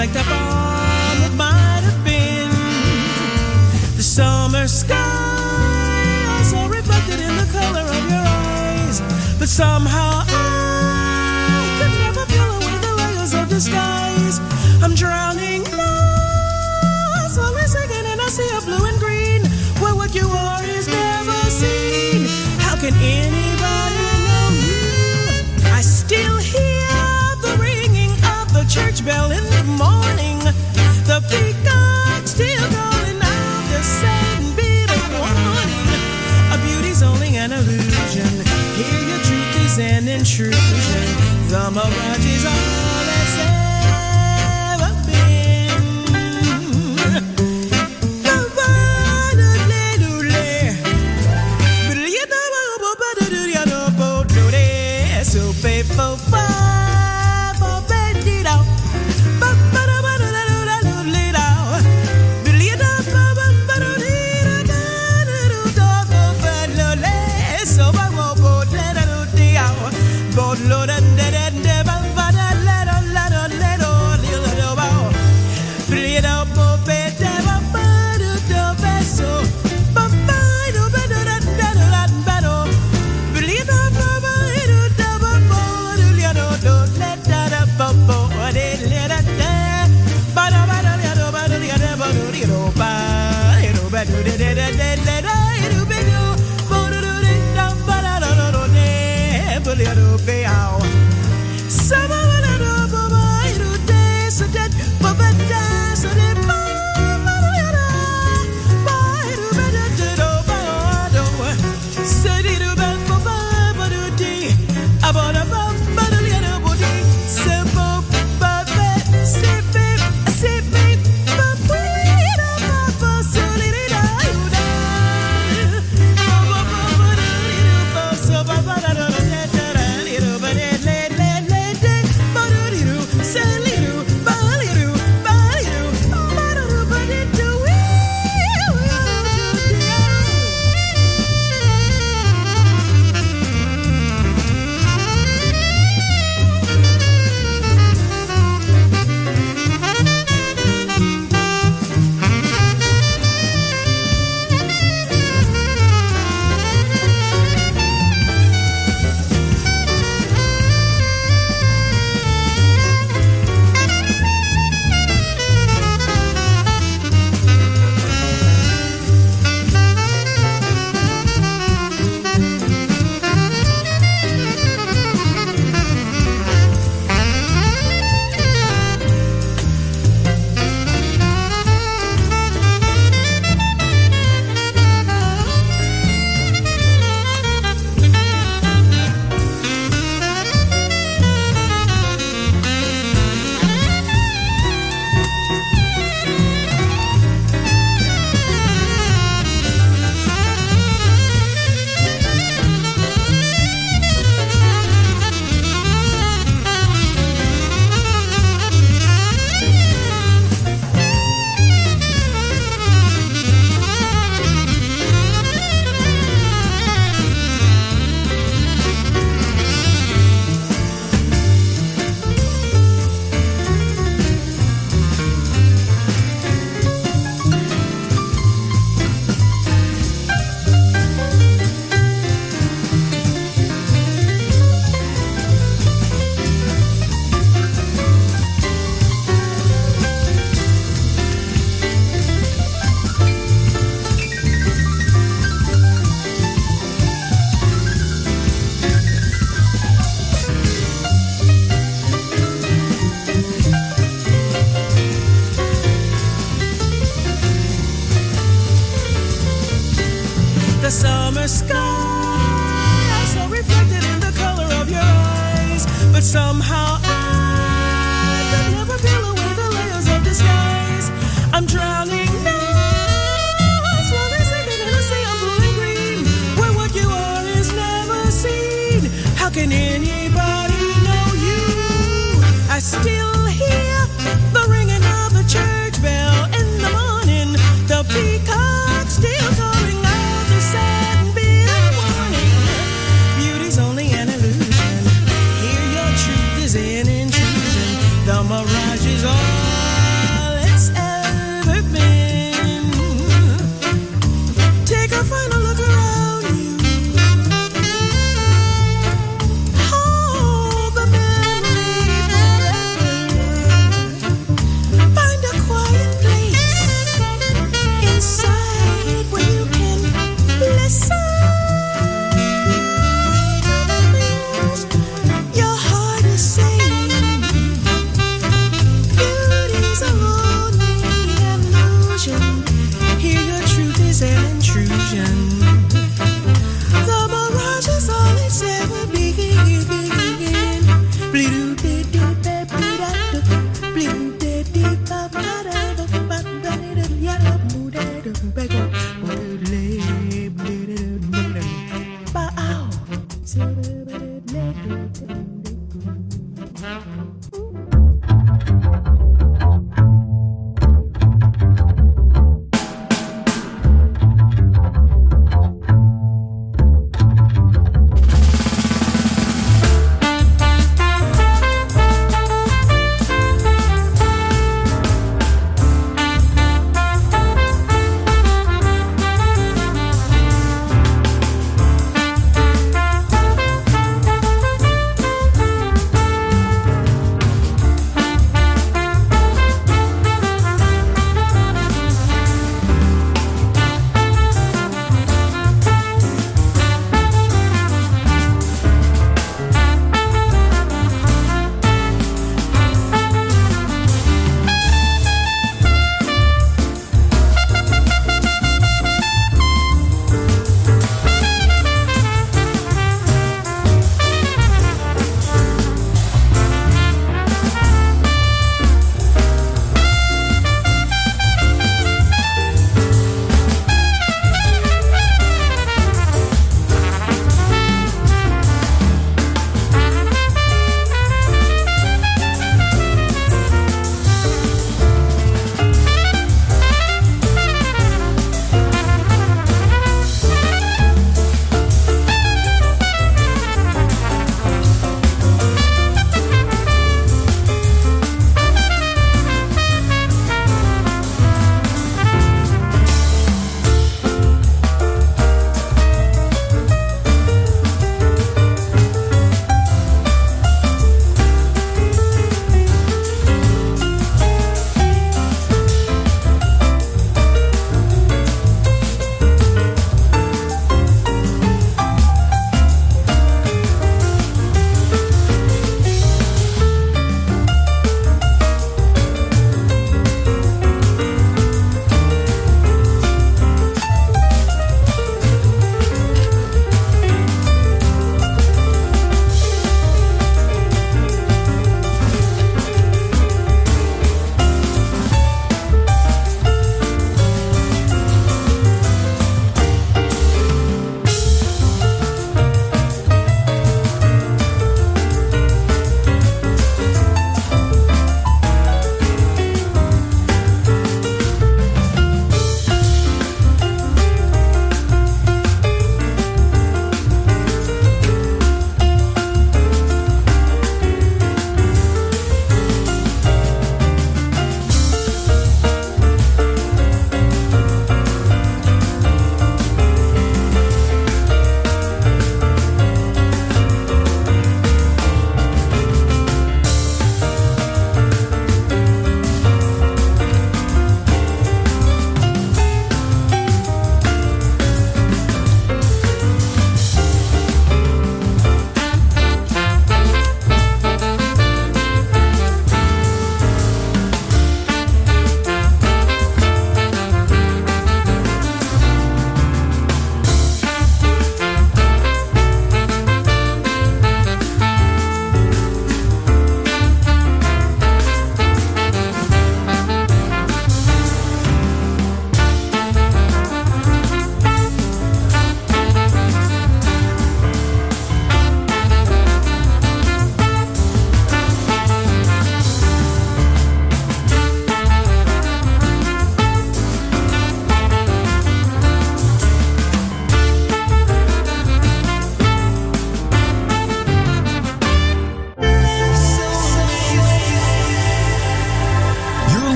To reflect upon what might have been the summer sky also reflected in the color of your eyes, but somehow I could never peel away the layers of disguise. I'm drowning church bell in the morning. The peacock still calling out the same. A beauty's only an illusion. Here your truth is an intrusion. The mirage is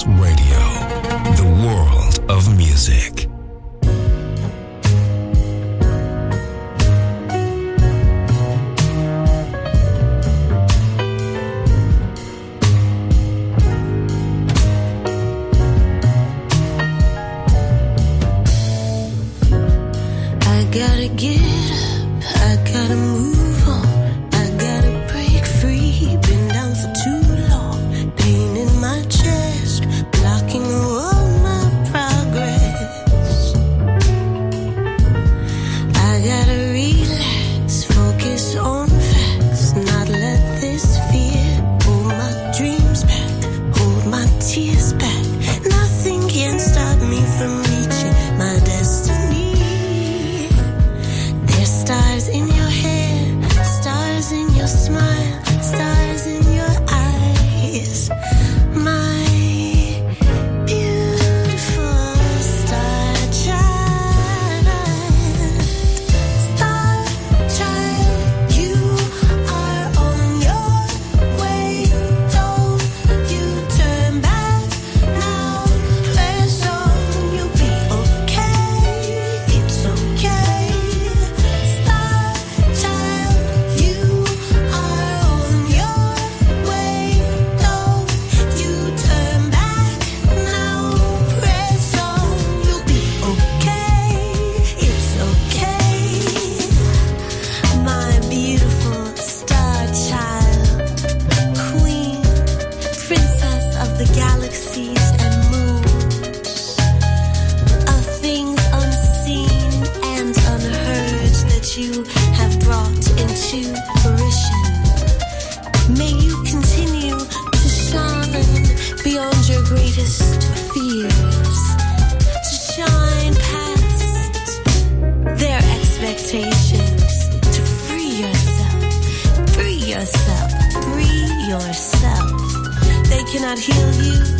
Masterclass Radio, yourself, free yourself, free yourself. They cannot heal you,